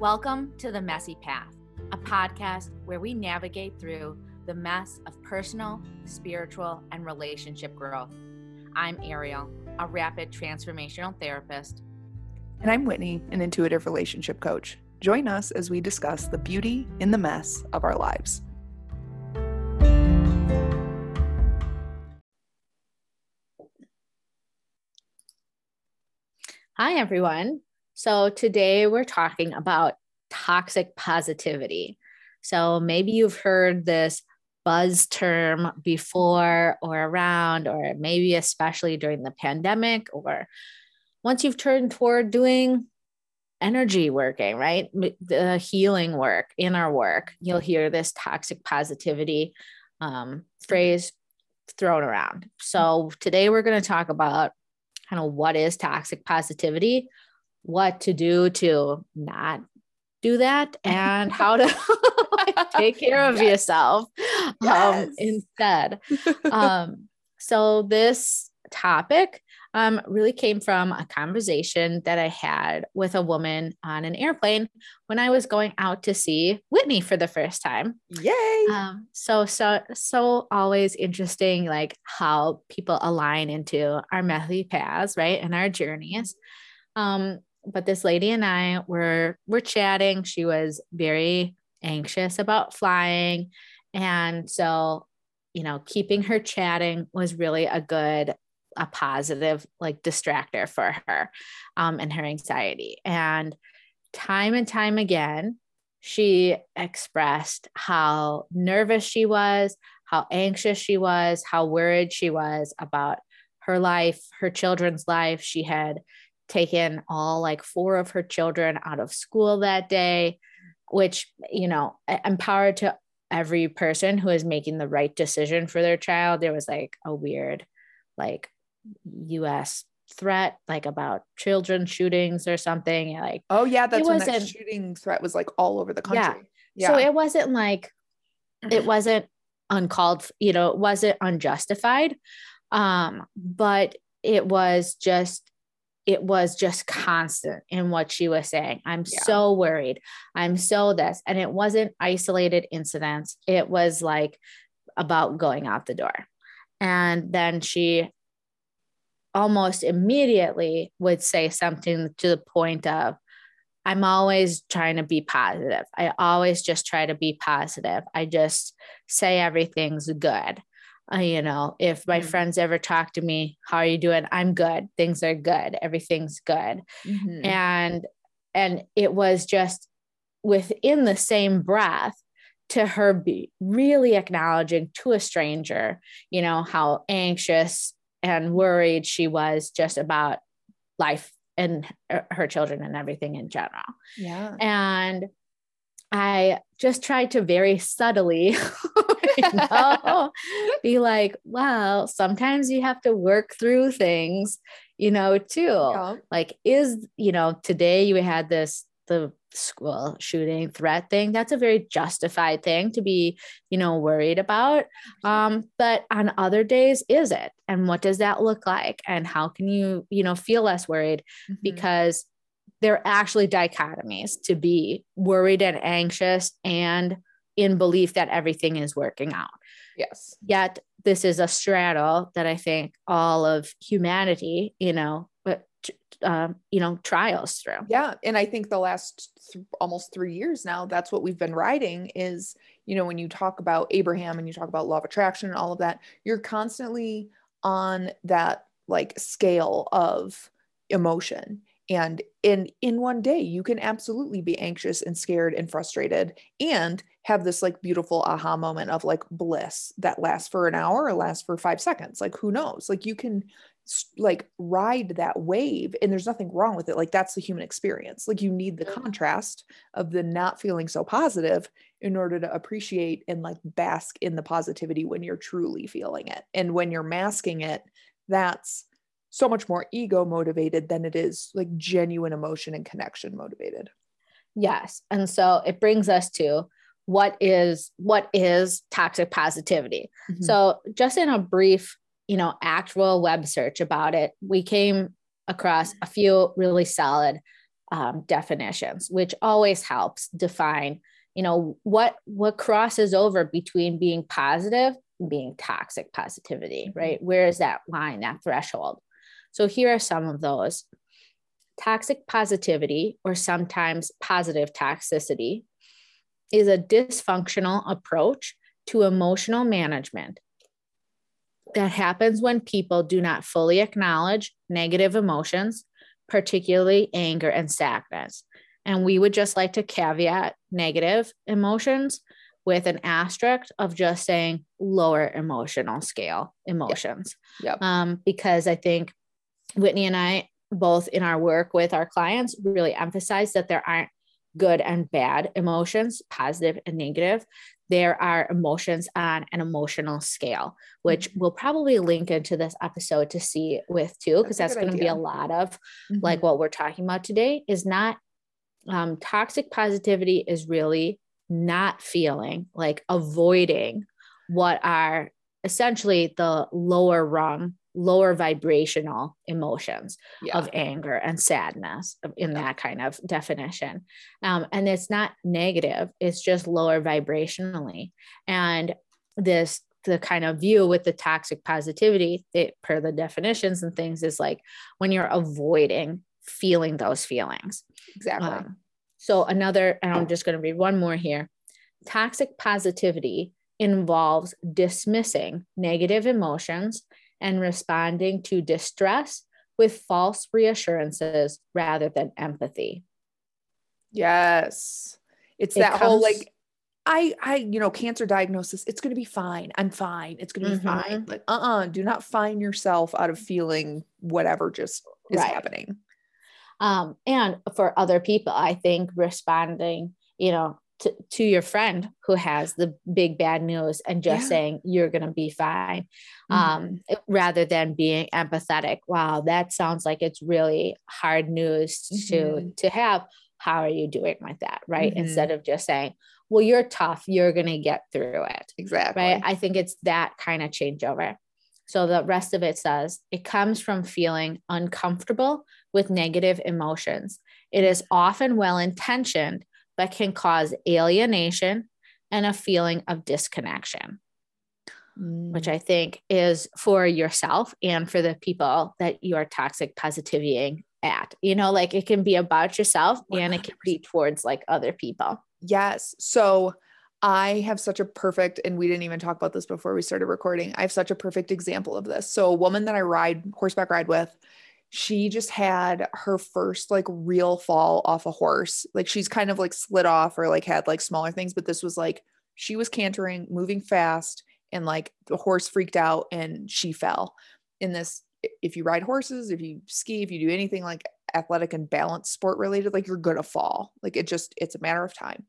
Welcome to The Messy Path, a podcast where we navigate through the mess of personal, spiritual, and relationship growth. I'm Ariel, a rapid transformational therapist. And I'm Whitney, an intuitive relationship coach. Join us as we discuss the beauty in the mess of our lives. Hi, everyone. So, today we're talking about toxic positivity. So, maybe you've heard this buzz term before or around, or maybe especially during the pandemic, or once you've turned toward doing energy working, right? The healing work, inner work, you'll hear this toxic positivity um, phrase thrown around. So, today we're going to talk about kind of what is toxic positivity, what to do to not do that, and how to take care of yes. yourself um, yes. um, instead. um, so, this topic um, really came from a conversation that I had with a woman on an airplane when I was going out to see Whitney for the first time. Yay! Um, so so so always interesting, like how people align into our messy paths, right, and our journeys. Um, but this lady and I were were chatting. She was very anxious about flying, and so you know, keeping her chatting was really a good a positive like distractor for her um, and her anxiety. And time and time again, she expressed how nervous she was, how anxious she was, how worried she was about her life, her children's life. She had taken all like four of her children out of school that day, which, you know, empowered to every person who is making the right decision for their child. There was like a weird, like US threat like about children shootings or something like oh yeah that's when that shooting threat was like all over the country yeah. yeah. so it wasn't like it wasn't uncalled you know it wasn't unjustified um but it was just it was just constant in what she was saying i'm yeah. so worried i'm so this and it wasn't isolated incidents it was like about going out the door and then she almost immediately would say something to the point of, I'm always trying to be positive. I always just try to be positive. I just say everything's good. Uh, you know, if my mm-hmm. friends ever talk to me, how are you doing? I'm good. Things are good. Everything's good. Mm-hmm. And and it was just within the same breath to her be really acknowledging to a stranger, you know, how anxious and worried she was just about life and her children and everything in general. Yeah. And I just tried to very subtly you know, be like, well, sometimes you have to work through things, you know, too. Yeah. Like, is, you know, today you had this, the school shooting threat thing that's a very justified thing to be you know worried about um but on other days is it and what does that look like and how can you you know feel less worried mm-hmm. because they're actually dichotomies to be worried and anxious and in belief that everything is working out. Yes. Yet this is a straddle that i think all of humanity you know uh, you know trials through. Yeah and i think the last th- almost three years now that's what we've been riding. is you know when you talk about abraham and you talk about law of attraction and all of that you're constantly on that like scale of emotion and in in one day you can absolutely be anxious and scared and frustrated and have this like beautiful aha moment of like bliss that lasts for an hour or lasts for 5 seconds. Like who knows? Like you can like ride that wave and there's nothing wrong with it. Like that's the human experience. Like you need the contrast of the not feeling so positive in order to appreciate and like bask in the positivity when you're truly feeling it. And when you're masking it that's so much more ego motivated than it is like genuine emotion and connection motivated yes and so it brings us to what is what is toxic positivity mm-hmm. so just in a brief you know, actual web search about it, we came across a few really solid um, definitions, which always helps define, you know, what what crosses over between being positive and being toxic positivity, right? Where is that line, that threshold? So here are some of those. Toxic positivity, or sometimes positive toxicity, is a dysfunctional approach to emotional management that happens when people do not fully acknowledge negative emotions, particularly anger and sadness. And we would just like to caveat negative emotions with an asterisk of just saying lower emotional scale emotions. Yep. yep. Um, because I think Whitney and I, both in our work with our clients, really emphasize that there aren't good and bad emotions, positive and negative. There are emotions on an emotional scale, which mm-hmm. we'll probably link into this episode to see with too, because that's, that's going to be a lot of mm-hmm. like what we're talking about today is not um, toxic positivity is really not feeling like avoiding what are essentially the lower rung lower vibrational emotions yeah. of anger and sadness in that kind of definition. Um, and it's not negative, it's just lower vibrationally. And this, the kind of view with the toxic positivity, it, per the definitions and things, is like when you're avoiding feeling those feelings. Exactly. Um, so, another, and I'm just going to read one more here toxic positivity involves dismissing negative emotions and responding to distress with false reassurances rather than empathy. Yes. It's it that comes, whole like I I you know cancer diagnosis it's going to be fine. I'm fine. It's going to be mm-hmm. fine. Like uh-uh, do not find yourself out of feeling whatever just is right. happening. Um and for other people I think responding, you know, to, to your friend who has the big bad news and just yeah. saying you're going to be fine mm-hmm. um, rather than being empathetic. Wow that sounds like it's really hard news to mm-hmm. to have. How are you doing with that right? Mm-hmm. instead of just saying well you're tough. You're going to get through it. Exactly. Right? I think it's that kind of changeover. So the rest of it says it comes from feeling uncomfortable with negative emotions. It is often well intentioned that can cause alienation and a feeling of disconnection, mm. which I think is for yourself and for the people that you are toxic positivitying at. You know, like it can be about yourself 100%. and it can be towards like other people. Yes. So I have such a perfect, and we didn't even talk about this before we started recording. I have such a perfect example of this. So, a woman that I ride horseback ride with, she just had her first like real fall off a horse. Like she's kind of like slid off or like had like smaller things, but this was like she was cantering, moving fast, and like the horse freaked out and she fell. In this, if you ride horses, if you ski, if you do anything like athletic and balance sport related, like you're gonna fall. Like it just, it's a matter of time.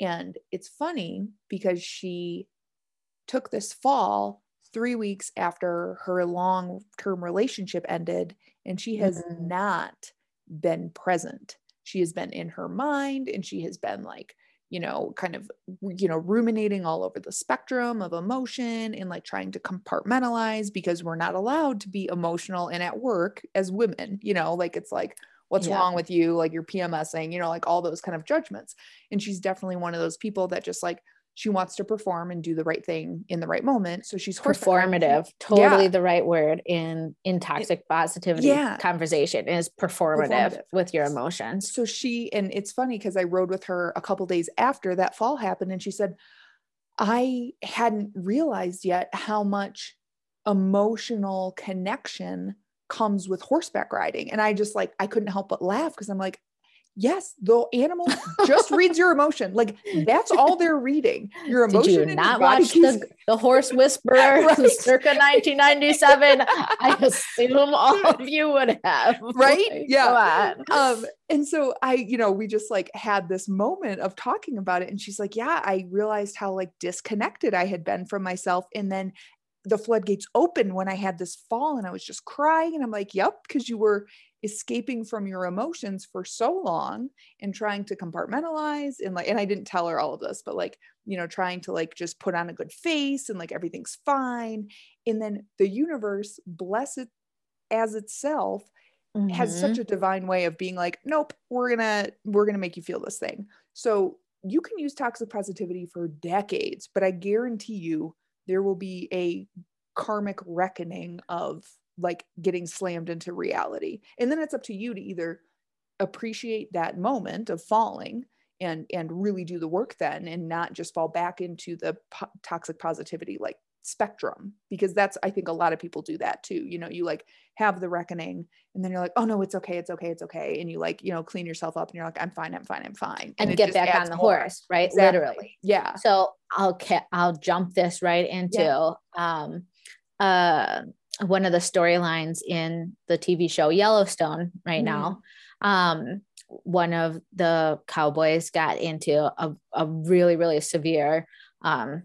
And it's funny because she took this fall three weeks after her long term relationship ended and she has mm-hmm. not been present. She has been in her mind and she has been like, you know, kind of, you know, ruminating all over the spectrum of emotion and like trying to compartmentalize because we're not allowed to be emotional and at work as women, you know, like it's like, what's yeah. wrong with you? Like you're PMSing, you know, like all those kind of judgments. And she's definitely one of those people that just like she wants to perform and do the right thing in the right moment so she's performative totally yeah. the right word in in toxic positivity yeah. conversation is performative, performative, with your emotions so she and it's funny because i rode with her a couple days after that fall happened and she said i hadn't realized yet how much emotional connection comes with horseback riding and i just like i couldn't help but laugh because i'm like Yes, the animal just reads your emotion. Like that's all they're reading. Your emotion. Did you not watch the, the Horse Whisperer right. circa 1997? I assume all of you would have. Right? yeah. Um, and so I, you know, we just like had this moment of talking about it. And she's like, Yeah, I realized how like disconnected I had been from myself. And then the floodgates opened when I had this fall and I was just crying. And I'm like, Yep, because you were escaping from your emotions for so long and trying to compartmentalize and like and I didn't tell her all of this but like you know trying to like just put on a good face and like everything's fine and then the universe bless it as itself mm-hmm. has such a divine way of being like, nope, we're gonna we're gonna make you feel this thing. So you can use toxic positivity for decades, but I guarantee you there will be a karmic reckoning of like getting slammed into reality. And then it's up to you to either appreciate that moment of falling and and really do the work then and not just fall back into the po- toxic positivity like spectrum because that's i think a lot of people do that too you know you like have the reckoning and then you're like oh no it's okay it's okay it's okay and you like you know clean yourself up and you're like i'm fine i'm fine i'm fine and, and get back on the more. horse right exactly. literally yeah so i'll i'll jump this right into yeah. um uh one of the storylines in the tv show yellowstone right mm-hmm. now um one of the cowboys got into a, a really really severe um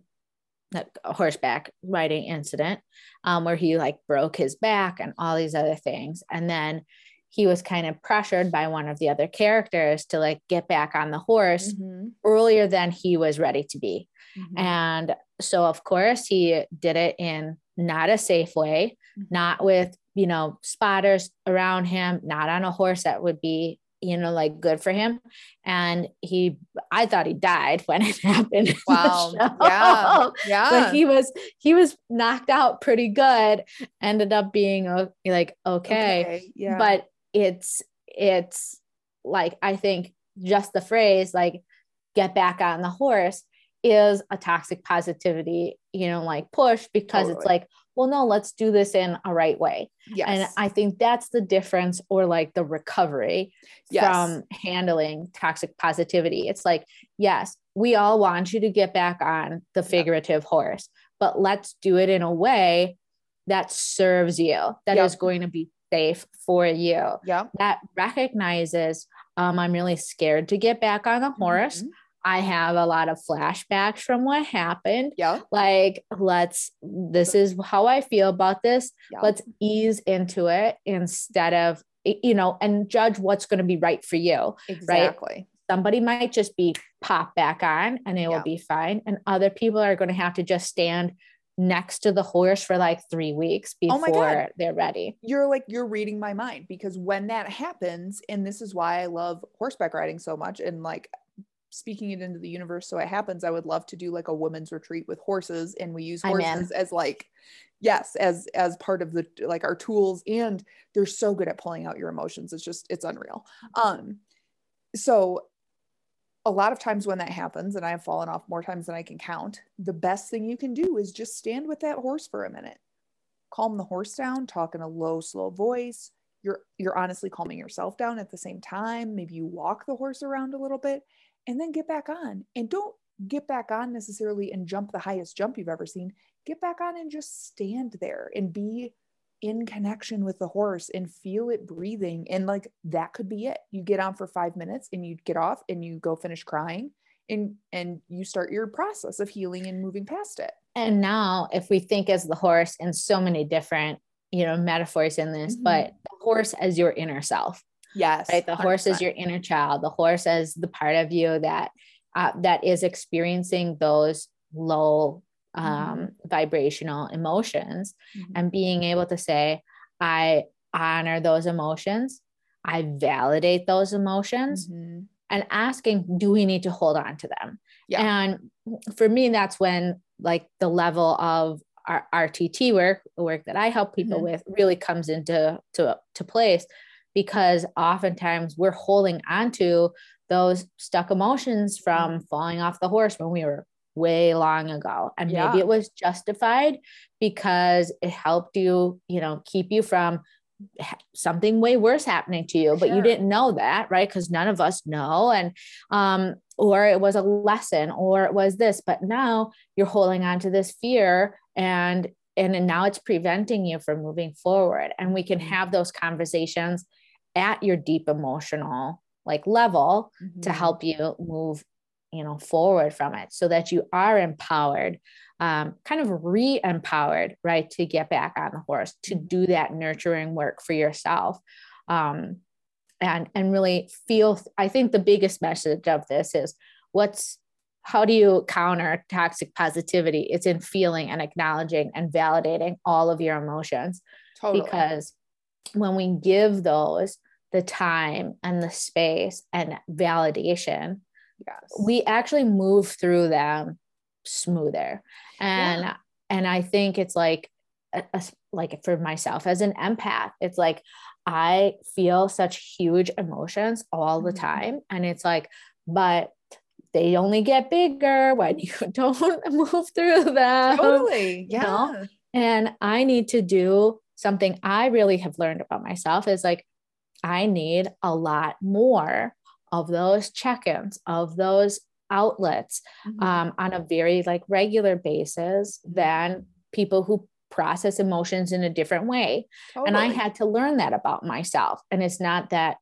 horseback riding incident um, where he like broke his back and all these other things and then he was kind of pressured by one of the other characters to like get back on the horse mm-hmm. earlier than he was ready to be mm-hmm. and so of course he did it in not a safe way mm-hmm. not with you know spotters around him not on a horse that would be you know, like good for him. And he, I thought he died when it happened. Wow. Yeah. Yeah. But he was, he was knocked out pretty good, ended up being like, okay. okay. Yeah. But it's, it's like, I think just the phrase, like, get back on the horse is a toxic positivity, you know, like push because totally. it's like, well, no, let's do this in a right way. Yes. And I think that's the difference or like the recovery yes. from handling toxic positivity. It's like, yes, we all want you to get back on the figurative horse, but let's do it in a way that serves you, That yep. is going to be safe for you. Yeah. That recognizes um, I'm really scared to get back on the horse. Mm-hmm. I have a lot of flashbacks from what happened. Yeah. Like, let's, this is how I feel about this. Yeah. Let's ease into it instead of, you know, and judge what's going to be right for you. Exactly. Right? Somebody might just be pop back on and it yeah. will be fine. And other people are going to have to just stand next to the horse for like three weeks oh before oh they're ready. You're like, you're reading my mind because when that happens, and this is why I love horseback riding so much. And like, speaking it into the universe so it happens i would love to do like a women's retreat with horses and we use horses as like yes as as part of the like our tools and they're so good at pulling out your emotions it's just it's unreal. Um so a lot of times when that happens and i have fallen off more times than i can count the best thing you can do is just stand with that horse for a minute. Calm the horse down talk in a low slow voice. You're you're honestly calming yourself down at the same time. Maybe you walk the horse around a little bit and then get back on. And don't get back on necessarily and jump the highest jump you've ever seen. Get back on and just stand there and be in connection with the horse and feel it breathing. And like that could be it. You get on for five minutes and you get off and you go finish crying and and you start your process of healing and moving past it. And now if we think as the horse in so many different, you know, metaphors in this, mm-hmm. but the horse as your inner self. Yes. Right. The 100%. horse is your inner child. The horse is the part of you that uh, that is experiencing those low um, mm-hmm. vibrational emotions mm-hmm. and being able to say, I honor those emotions. I validate those emotions mm-hmm. and asking, do we need to hold on to them? Yeah. And for me, that's when like the level of our RTT work, the work that I help people mm-hmm. with really comes into to, to place because oftentimes we're holding onto those stuck emotions from mm-hmm. falling off the horse when we were way long ago and yeah. maybe it was justified because it helped you you know keep you from something way worse happening to you but you didn't know that right because none of us know and um or it was a lesson or it was this but now you're holding on to this fear and and now it's preventing you from moving forward and we can mm-hmm. have those conversations at your deep emotional like level mm-hmm. to help you move you know forward from it so that you are empowered um, kind of re-empowered right to get back on the horse to mm-hmm. do that nurturing work for yourself um, and and really feel i think the biggest message of this is what's how do you counter toxic positivity it's in feeling and acknowledging and validating all of your emotions totally. because when we give those the time and the space and validation, yes. we actually move through them smoother. And yeah. and I think it's like a, a, like for myself as an empath, it's like I feel such huge emotions all the mm-hmm. time. And it's like, but they only get bigger when you don't move through them. Totally. Yeah. know? And I need to do something I really have learned about myself is like, I need a lot more of those check-ins, of those outlets mm-hmm. um, on a very like regular basis mm-hmm. than people who process emotions in a different way. Totally. And I had to learn that about myself. And it's not that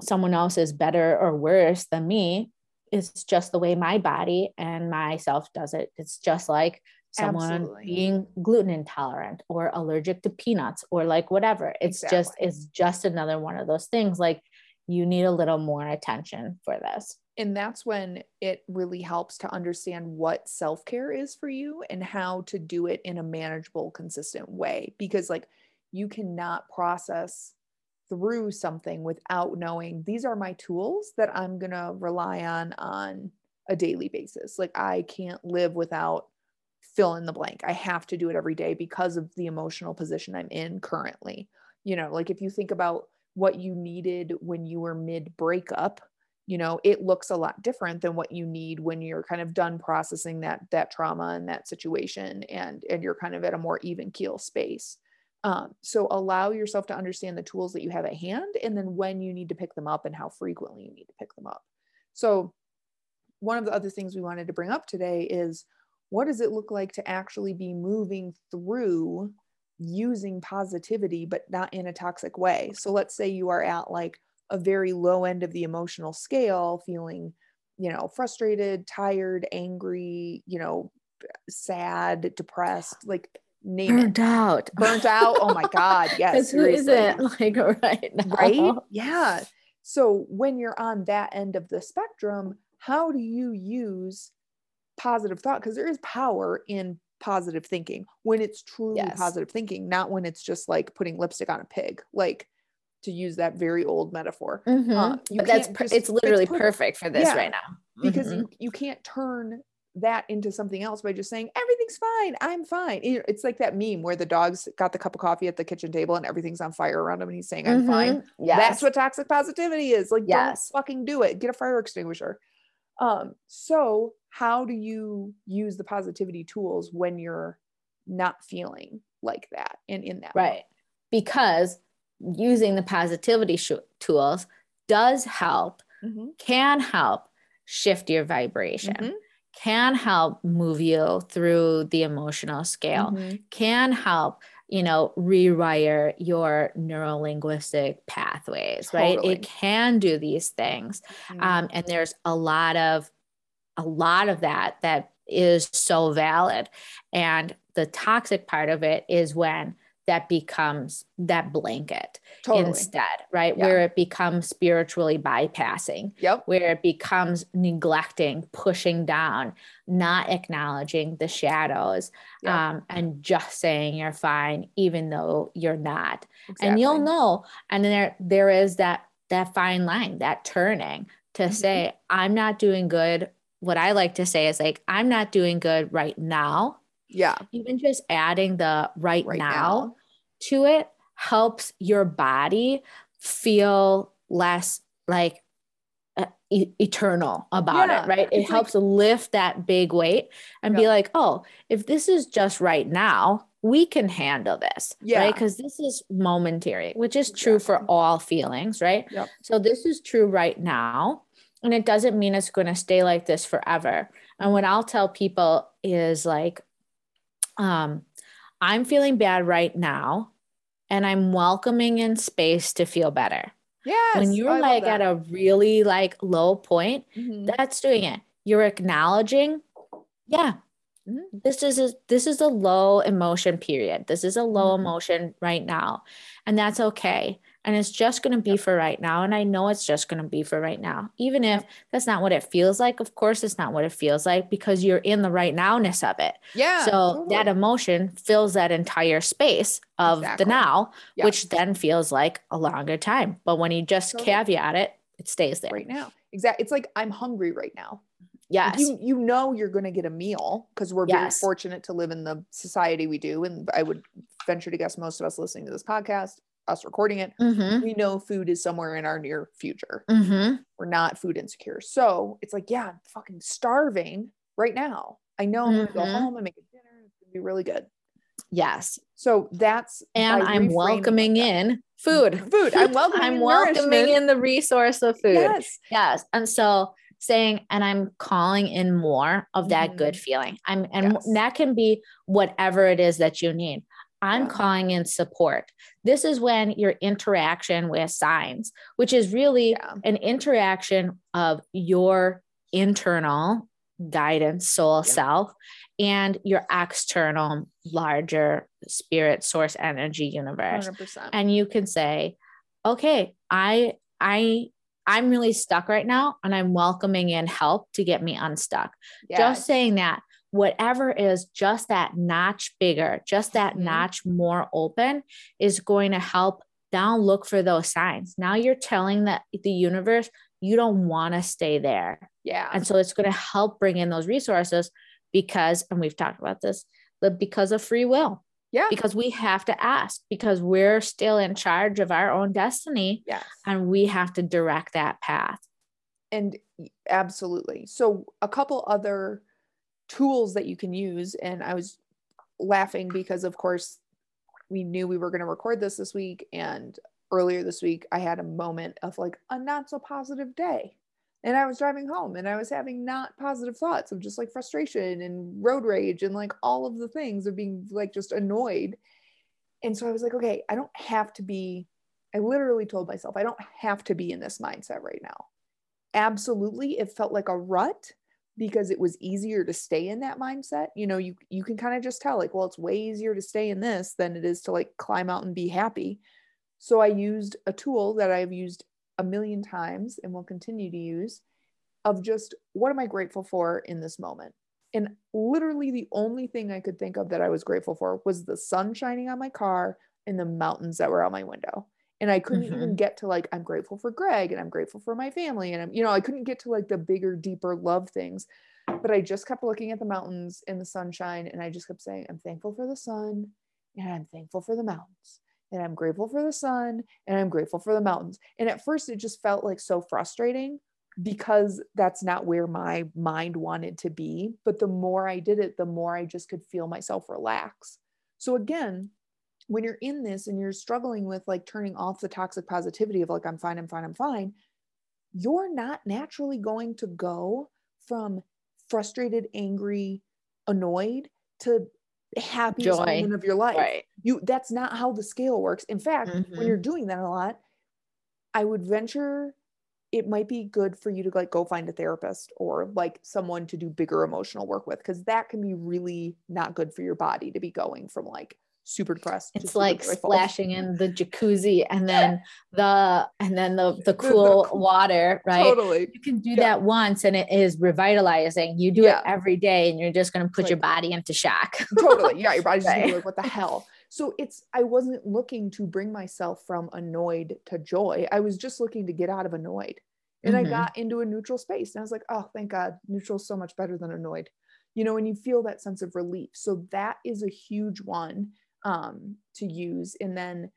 someone else is better or worse than me. It's just the way my body and myself does it. It's just like someone Absolutely. being gluten intolerant or allergic to peanuts or like whatever. It's exactly. just it's just another one of those things like you need a little more attention for this. And that's when it really helps to understand what self care is for you and how to do it in a manageable, consistent way. Because, like, you cannot process through something without knowing these are my tools that I'm going to rely on on a daily basis. Like, I can't live without fill in the blank. I have to do it every day because of the emotional position I'm in currently. You know, like if you think about what you needed when you were mid breakup you know it looks a lot different than what you need when you're kind of done processing that that trauma and that situation and and you're kind of at a more even keel space um, so allow yourself to understand the tools that you have at hand and then when you need to pick them up and how frequently you need to pick them up so one of the other things we wanted to bring up today is what does it look like to actually be moving through using positivity, but not in a toxic way. So let's say you are at like a very low end of the emotional scale, feeling, you know, frustrated, tired, angry, you know, sad, depressed, like name burnt it. out. Burnt out. Oh my God. Yes. Who is it like right now? Right? Yeah. So when you're on that end of the spectrum, how do you use positive thought? Because there is power in positive thinking when it's truly yes. positive thinking, not when it's just like putting lipstick on a pig, like to use that very old metaphor. Mm-hmm. Uh, but that's just, it's literally it's perfect for this yeah, right now because mm-hmm. you, you can't turn that into something else by just saying everything's fine i'm fine it's like that meme where the dog's got the cup of coffee at the kitchen table and everything's on fire around him and he's saying i'm mm-hmm. fine yes. that's what toxic positivity is like yes. don't fucking do it get a fire extinguisher um so how do you use the positivity tools when you're not feeling like that and in that right moment? because using the positivity sh- tools does help mm-hmm. can help shift your vibration mm-hmm. Can help move you through the emotional scale mm-hmm. can help you know rewire your neurolinguistic pathways totally. right it can do these things mm-hmm. um, and there's a lot of a lot of that that is so valid. And the toxic part of it is when that becomes that blanket totally. instead, right? Yeah. Where it becomes spiritually bypassing. Yep. Where it becomes neglecting, pushing down, not acknowledging the shadows, yep. um, and just saying you're fine, even though you're not. Exactly. And you'll know. And there there is that that fine line, that turning to mm-hmm. say, I'm not doing good what I like to say is like, I'm not doing good right now. Yeah. Even just adding the right, right now, now to it helps your body feel less like uh, e- eternal about yeah, it, right? It helps like, lift that big weight and be like, oh, if this is just right now, we can handle this, yeah. right? Because this is momentary, which is true for all feelings, right? Yep. So this is true right now and it doesn't mean it's going to stay like this forever. And what I'll tell people is like, um, I'm feeling bad right now, and I'm welcoming in space to feel better. Yes. When you're I like at a really like low point, mm-hmm. that's doing it. You're acknowledging, yeah, mm-hmm. this is a, this is a low emotion period. This is a low mm-hmm. emotion right now. And that's okay. And it's just going to be for right now. And I know it's just going to be for right now. Even if that's not what it feels like, of course, it's not what it feels like because you're in the right nowness of it. Yeah. So totally. that emotion fills that entire space of exactly. the now, yeah. which then feels like a longer time. But when you just totally. caveat it, it stays there. Right now. Exactly. It's like I'm hungry right now. Yes. You, you know you're going to get a meal because we're yes. very fortunate to live in the society we do. And I would venture to guess most of us listening to this podcast, us recording it, mm-hmm. we know food is somewhere in our near future. Mm-hmm. We're not food insecure. So it's like, yeah, I'm fucking starving right now. I know I'm going to go mm-hmm. home and make a dinner. It's going to be really good. Yes. So that's and I'm welcoming in food. Food. I'm welcoming. I'm welcoming in the resource of food. Yes. Yes. And so saying and i'm calling in more of that mm-hmm. good feeling i'm and yes. that can be whatever it is that you need i'm yeah. calling in support this is when your interaction with signs which is really yeah. an interaction of your internal guidance soul yeah. self and your external larger spirit source energy universe 100%. and you can say okay i i I'm really stuck right now and I'm welcoming in help to get me unstuck. Yes. Just saying that whatever is just that notch bigger, just that mm-hmm. notch more open is going to help now look for those signs. Now you're telling that the universe you don't want to stay there. Yeah. And so it's going to help bring in those resources because and we've talked about this, but because of free will. Yeah. Because we have to ask because we're still in charge of our own destiny. Yes. And we have to direct that path. And absolutely. So, a couple other tools that you can use. And I was laughing because, of course, we knew we were going to record this this week. And earlier this week, I had a moment of like a not so positive day and I was driving home and I was having not positive thoughts of just like frustration and road rage and like all of the things of being like just annoyed. And so I was like, okay, I don't have to be, I literally told myself, I don't have to be in this mindset right now. Absolutely. It felt like a rut because it was easier to stay in that mindset. You know, you you can kind of just tell like, well, it's way easier to stay in this than it is to like climb out and be happy. So I used a tool that I've used a million times and will continue to use of just what am I grateful for in this moment? And literally the only thing I could think of that I was grateful for was the sun shining on my car and the mountains that were out my window. And I couldn't mm-hmm. even get to like, I'm grateful for Greg and I'm grateful for my family. And I'm, you know, I couldn't get to like the bigger, deeper love things. But I just kept looking at the mountains and the sunshine. And I just kept saying, I'm thankful for the sun and I'm thankful for the mountains and I'm grateful for the sun and I'm grateful for the mountains. And at first, it just felt like so frustrating because that's not where my mind wanted to be. But the more I did it, the more I just could feel myself relax. So, again, when you're in this and you're struggling with like turning off the toxic positivity of like, I'm fine, I'm fine, I'm fine, you're not naturally going to go from frustrated, angry, annoyed to happiest Joy. moment of your life. Right. You that's not how the scale works. In fact, mm-hmm. when you're doing that a lot, I would venture it might be good for you to like go find a therapist or like someone to do bigger emotional work with because that can be really not good for your body to be going from like super depressed. It's like splashing in the jacuzzi and then the and then the the cool the, water, right? Totally. You can do yeah. that once and it is revitalizing. You do yeah. it every day and you're just going to put like, your body into shock. totally. Yeah, your body's right. like what the hell. So it's I wasn't looking to bring myself from annoyed to joy. I was just looking to get out of annoyed. And mm-hmm. I got into a neutral space and I was like, "Oh, thank God. Neutral is so much better than annoyed." You know, and you feel that sense of relief. So that is a huge one um, to use. And then,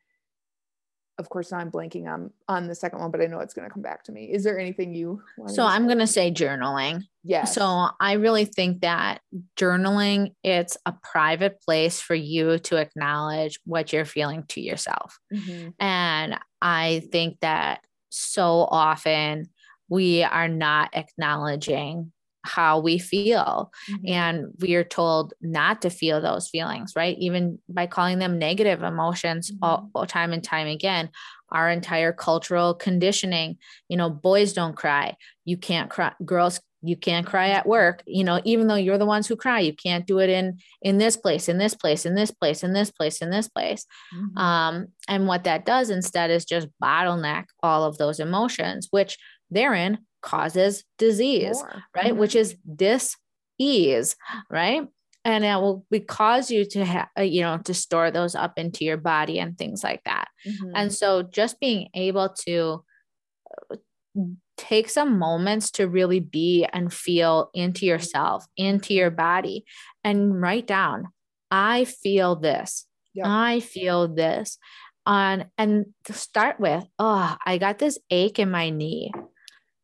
of course, now I'm blanking on on the second one, but I know it's going to come back to me. Is there anything you? So I'm going to say journaling. Yeah. So I really think that journaling it's a private place for you to acknowledge what you're feeling to yourself, mm-hmm. and I think that so often we are not acknowledging how we feel. Mm-hmm. And we are told not to feel those feelings, right? Even by calling them negative emotions mm-hmm. all, all, time and time again. Our entire cultural conditioning, you know, boys don't cry. You can't cry. Girls you can't cry at work you know even though you're the ones who cry you can't do it in in this place in this place in this place in this place in this place mm-hmm. um and what that does instead is just bottleneck all of those emotions which therein causes disease More. right? Mm-hmm. which is dis ease right? And it will cause you to have uh, you know to store those up into your body and things like that. Mm-hmm. and so just being able to uh, take some moments to really be and feel into yourself into your body and write down i feel this. I feel this. On and to start with oh i got this ache in my knee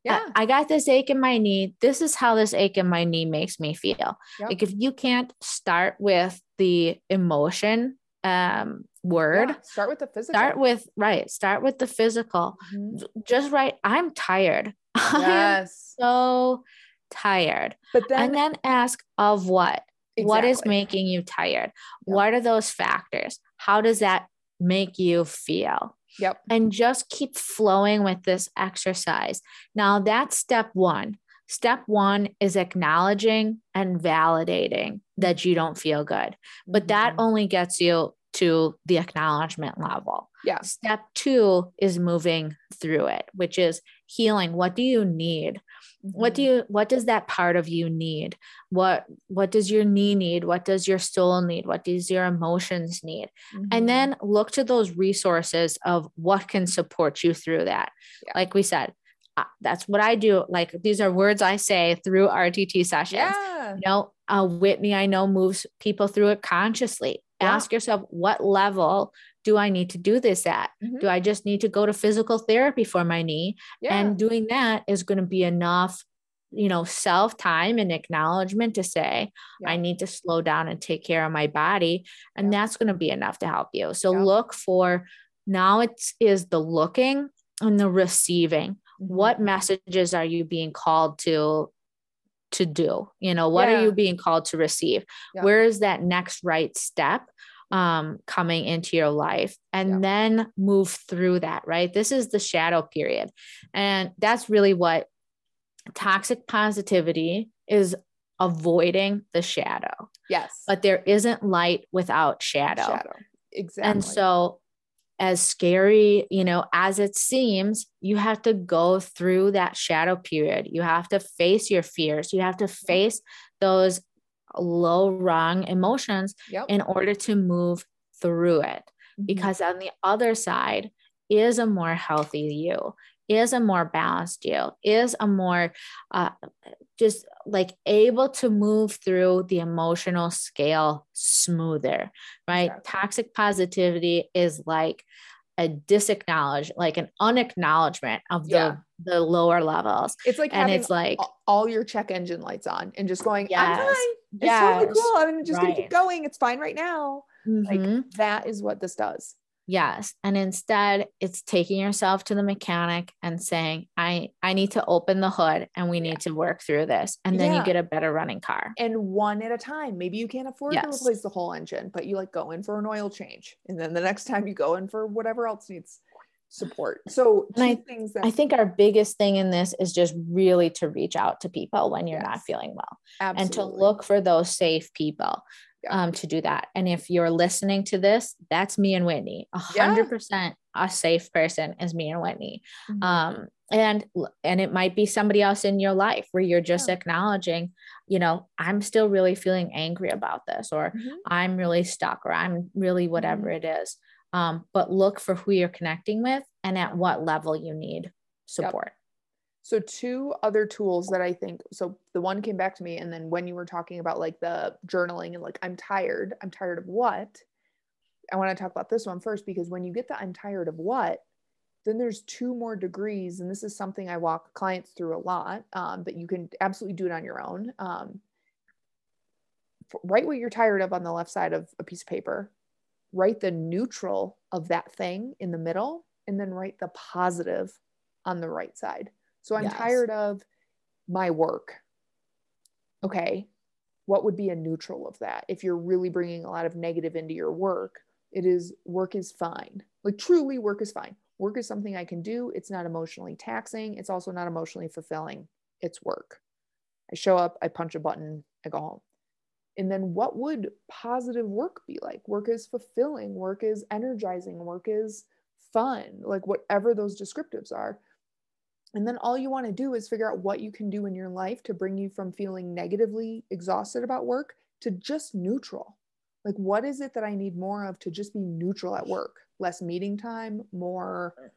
yeah. I, got this ache in my knee. This is how this ache in my knee makes me feel. Yep. Like if you can't start with the emotion um word, yeah. start with the physical. Start with right. Start with the physical. Mm-hmm. Just right. I'm tired. Yes. so tired. But then and then ask of what? Exactly. What is making you tired? Yep. What are those factors? How does that make you feel? Yep. And just keep flowing with this exercise. Now, that's step one. Step one is acknowledging and validating that you don't feel good, but that mm-hmm. only gets you to the acknowledgement level. Yeah. Step two is moving through it, which is healing. What do you need? what do mm-hmm. you what does that part of you need what what does your knee need what does your soul need what does your emotions need mm-hmm. and then look to those resources of what can support you through that yeah. like we said uh, that's what I do. Like these are words I say through RTT sessions. Yeah. You know, uh, Whitney, I know moves people through it consciously. Yeah. Ask yourself, what level do I need to do this at? Mm-hmm. Do I just need to go to physical therapy for my knee? Yeah. And doing that is going to be enough, you know, self time and acknowledgement to say, yeah. I need to slow down and take care of my body. And yeah. that's going to be enough to help you. So look for now it is is the looking and the receiving. Mm-hmm. What messages are you being called to to do you know what yeah. are you being called to receive yeah. where is that next right step um, coming into your life and yeah. then move through that, right? This is the shadow period. And that's really what toxic positivity is avoiding the shadow. Yes. But there isn't light without shadow. Shadow. Exactly. And so as scary, you know, as it seems, you have to go through that shadow period. You have to face your fears. You have to face those low rung emotions yep. in order to move through it. Mm-hmm. Because on the other side is a more healthy you, is a more balanced you, is a more uh, just like able to move through the emotional scale smoother, right? Exactly. Toxic positivity is like a disacknowledge, like an unacknowledgement of the yeah. the lower levels. It's like and it's like all your check engine lights on and just going, yes. I'm fine. It's totally cool. I'm just right. gonna keep going. It's fine right now. Mm-hmm. Like that is what this does. Yes. And instead it's taking yourself to the mechanic and saying, I, I need to open the hood and we need yeah. to work through this. And then yeah. you get a better running car. And one at a time. Maybe you can't afford yes. to replace the whole engine, but you like go in for an oil change. And then the next time you go in for whatever else needs support. So I, things that I think our biggest thing in this is just really to reach out to people when you're yes. not feeling well Absolutely. and to look for those safe people yeah. um, to do that. And if you're listening to this, that's me and Whitney. A hundred percent a safe person is me and Whitney. Mm-hmm. Um, and and it might be somebody else in your life where you're just yeah. acknowledging, you know, I'm still really feeling angry about this, or mm-hmm. I'm really stuck, or I'm really whatever mm-hmm. it is. Um, but look for who you're connecting with and at what level you need support. Yep. So two other tools that I think so the one came back to me and then when you were talking about like the journaling and like I'm tired, I'm tired of what? I want to talk about this one first because when you get the I'm tired of what, then there's two more degrees and this is something I walk clients through a lot, um, but you can absolutely do it on your own. Um, write what you're tired of on the left side of a piece of paper. Write the neutral of that thing in the middle and then write the positive on the right side so I'm yes. tired of my work. Okay. What would be a neutral of that? If you're really bringing a lot of negative into your work, it is work is fine. Like truly, work is fine. Work is something I can do. It's not emotionally taxing. It's also not emotionally fulfilling. It's work. I show up, I punch a button, I go home. And then what would positive work be like? Work is fulfilling, work is energizing, work is fun, like whatever those descriptives are. And then all you want to do is figure out what you can do in your life to bring you from feeling negatively exhausted about work to just neutral. Like, what is it that I need more of to just be neutral at work? Less meeting time, more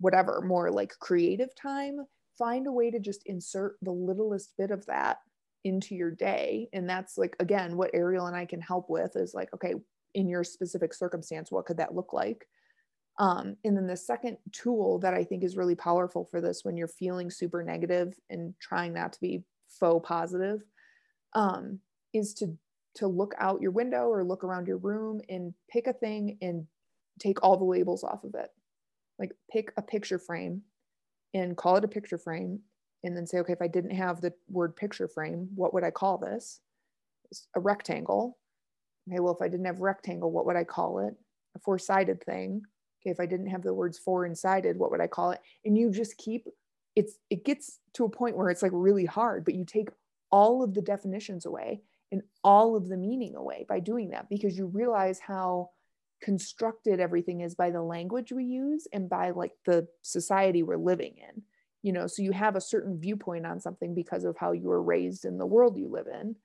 whatever, more like creative time. Find a way to just insert the littlest bit of that into your day. And that's like, again, what Ariel and I can help with is like, okay, in your specific circumstance, what could that look like? Um, and then the second tool that I think is really powerful for this when you're feeling super negative and trying not to be faux positive um, is to to look out your window or look around your room and pick a thing and take all the labels off of it. Like pick a picture frame and call it a picture frame and then say, okay, if I didn't have the word picture frame, what would I call this? A rectangle. Okay, well, if I didn't have rectangle, what would I call it? A four sided thing. Okay, if I didn't have the words four and sided, what would I call it? And you just keep it's it gets to a point where it's like really hard, but you take all of the definitions away and all of the meaning away by doing that because you realize how constructed everything is by the language we use and by like the society we're living in you know so you have a certain viewpoint on something because of how you were raised in the world you live in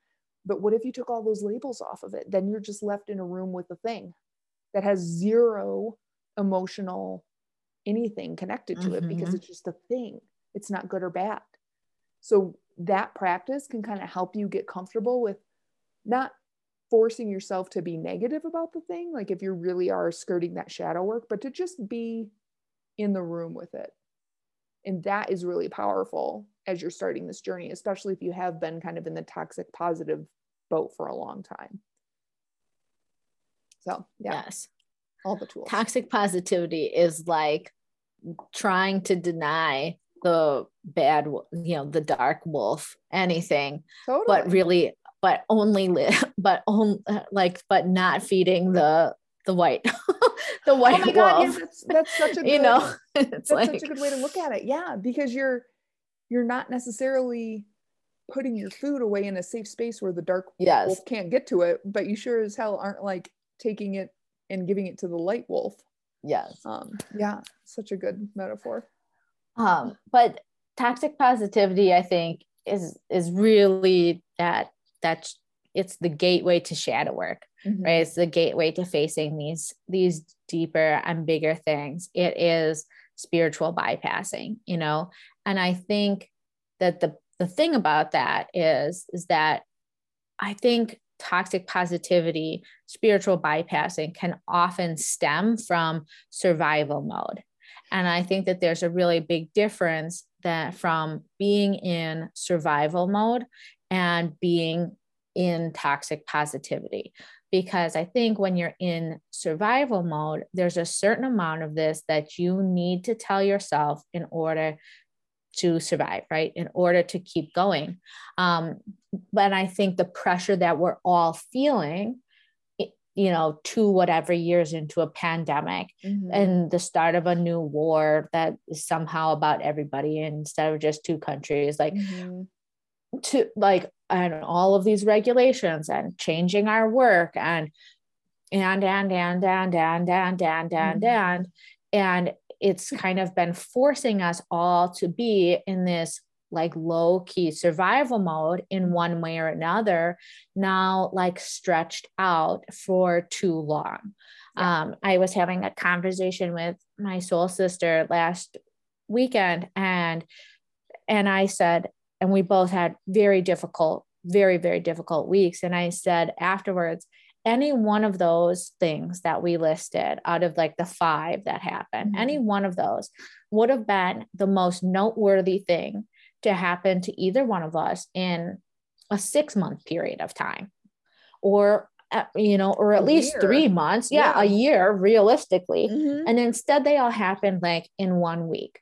but what if you took all those labels off of it then you're just left in a room with a thing that has zero emotional anything connected to mm-hmm. it because mm-hmm. it's just a thing it's not good or bad so that practice can kind of help you get comfortable with not forcing yourself to be negative about the thing like if you really are skirting that shadow work but to just be in the room with it and that is really powerful as you're starting this journey especially if you have been kind of in the toxic positive boat for a long time. So yeah. Yes. All the tools. Toxic positivity is like trying to deny the bad you know the dark wolf anything totally. but really but only live, but only like, but not feeding the the white, the white oh my God. Yeah, that's, that's such a good, you know, it's that's like, such a good way to look at it. Yeah, because you're you're not necessarily putting your food away in a safe space where the dark yes. wolf can't get to it, but you sure as hell aren't like taking it and giving it to the light wolf. Yes. Um, yeah, such a good metaphor. Um, but toxic positivity, I think, is is really that that's it's the gateway to shadow work mm-hmm. right? It's the gateway to facing these these deeper and bigger things. It is spiritual bypassing you know? And i think that the the thing about that is is that i think toxic positivity spiritual bypassing can often stem from survival mode. And i think that there's a really big difference that from being in survival mode and being in toxic positivity. Because I think when you're in survival mode, there's a certain amount of this that you need to tell yourself in order to survive, right? In order to keep going. Um, but I think the pressure that we're all feeling you know, two whatever years into a pandemic mm-hmm. and the start of a new war that is somehow about everybody instead of just two countries. Like, mm-hmm to like and all of these regulations and changing our work and and and and and and and and and and and it's kind of been forcing us all to be in this like low key survival mode in one way or another now like stretched out for too long yeah. um, i was having a conversation with my soul sister last weekend and and i said and we both had very difficult very very difficult weeks and i said afterwards any one of those things that we listed out of like the five that happened mm-hmm. any one of those would have been the most noteworthy thing to happen to either one of us in a six month period of time or uh, you know or at a least year. three months yeah, yeah, a year realistically mm-hmm. and instead they all happened like in one week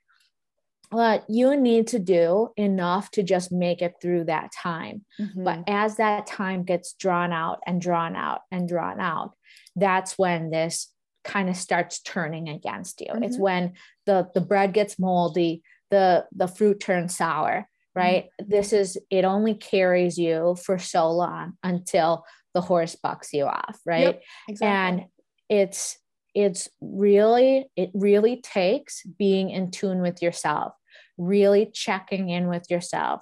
but you need to do enough to just make it through that time. Mm-hmm. But as that time gets drawn out and drawn out and drawn out, that's when this kind of starts turning against you. Mm-hmm. It's when the the bread gets moldy, the the fruit turns sour, right? Mm-hmm. This is, it only carries you for so long until the horse bucks you off, right? Yep, exactly. And it's, it's really, it really takes being in tune with yourself, really checking in with yourself.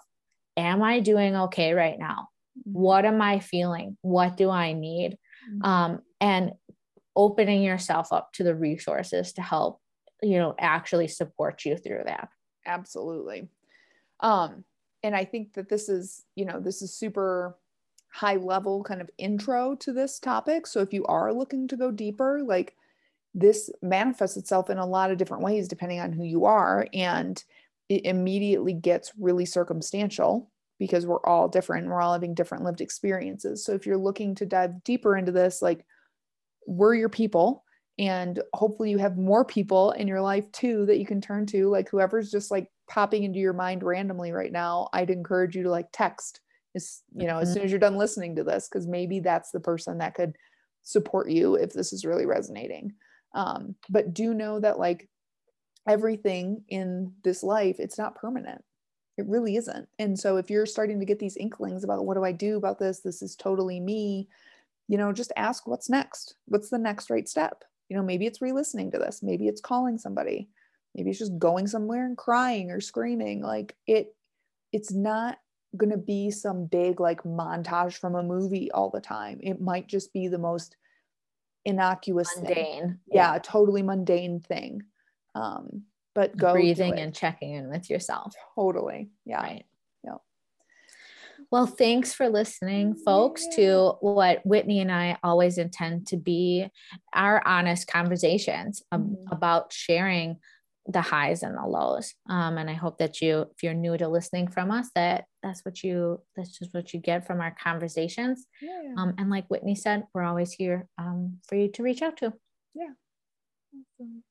Am I doing okay right now? What am I feeling? What do I need? Mm-hmm. Um, and opening yourself up to the resources to help, you know, actually support you through that. Absolutely. Um, and I think that this is, you know, this is super high level kind of intro to this topic. So if you are looking to go deeper, like this manifests itself in a lot of different ways depending on who you are. And it immediately gets really circumstantial because we're all different. We're all having different lived experiences. So if you're looking to dive deeper into this, like we're your people. And hopefully you have more people in your life too that you can turn to. Like whoever's just like popping into your mind randomly right now, I'd encourage you to like text as you know, mm-hmm. as soon as you're done listening to this, because maybe that's the person that could support you if this is really resonating. Um, but do know that like everything in this life, it's not permanent. It really isn't. And so if you're starting to get these inklings about what do I do about this, this is totally me, you know, just ask what's next. What's the next right step? You know, maybe it's re-listening to this, maybe it's calling somebody, maybe it's just going somewhere and crying or screaming. Like it, it's not going to be some big like montage from a movie all the time. It might just be the most innocuous mundane. Thing. Yeah, yeah, totally mundane thing. Um, but go breathing and checking in with yourself. Totally. Yeah. Right. Yeah. Well, thanks for listening, folks, yeah. to what Whitney and I always intend to be our honest conversations mm-hmm. about sharing the highs and the lows. Um, and I hope that you, if you're new to listening from us, that that's what you, that's just what you get from our conversations. Yeah. Um, and like Whitney said, we're always here um, for you to reach out to. Yeah. Awesome.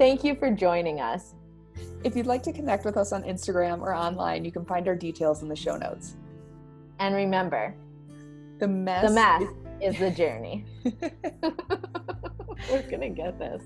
Thank you for joining us. If you'd like to connect with us on Instagram or online, you can find our details in the show notes. And remember, the mess, the mess is the journey. We're going to get this.